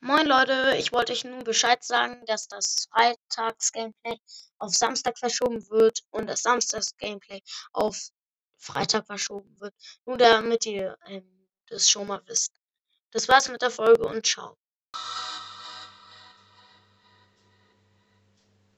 Moin Leute, ich wollte euch nur Bescheid sagen, dass das Freitags-Gameplay auf Samstag verschoben wird und das Samstags-Gameplay auf Freitag verschoben wird. Nur damit ihr ähm, das schon mal wisst. Das war's mit der Folge und ciao.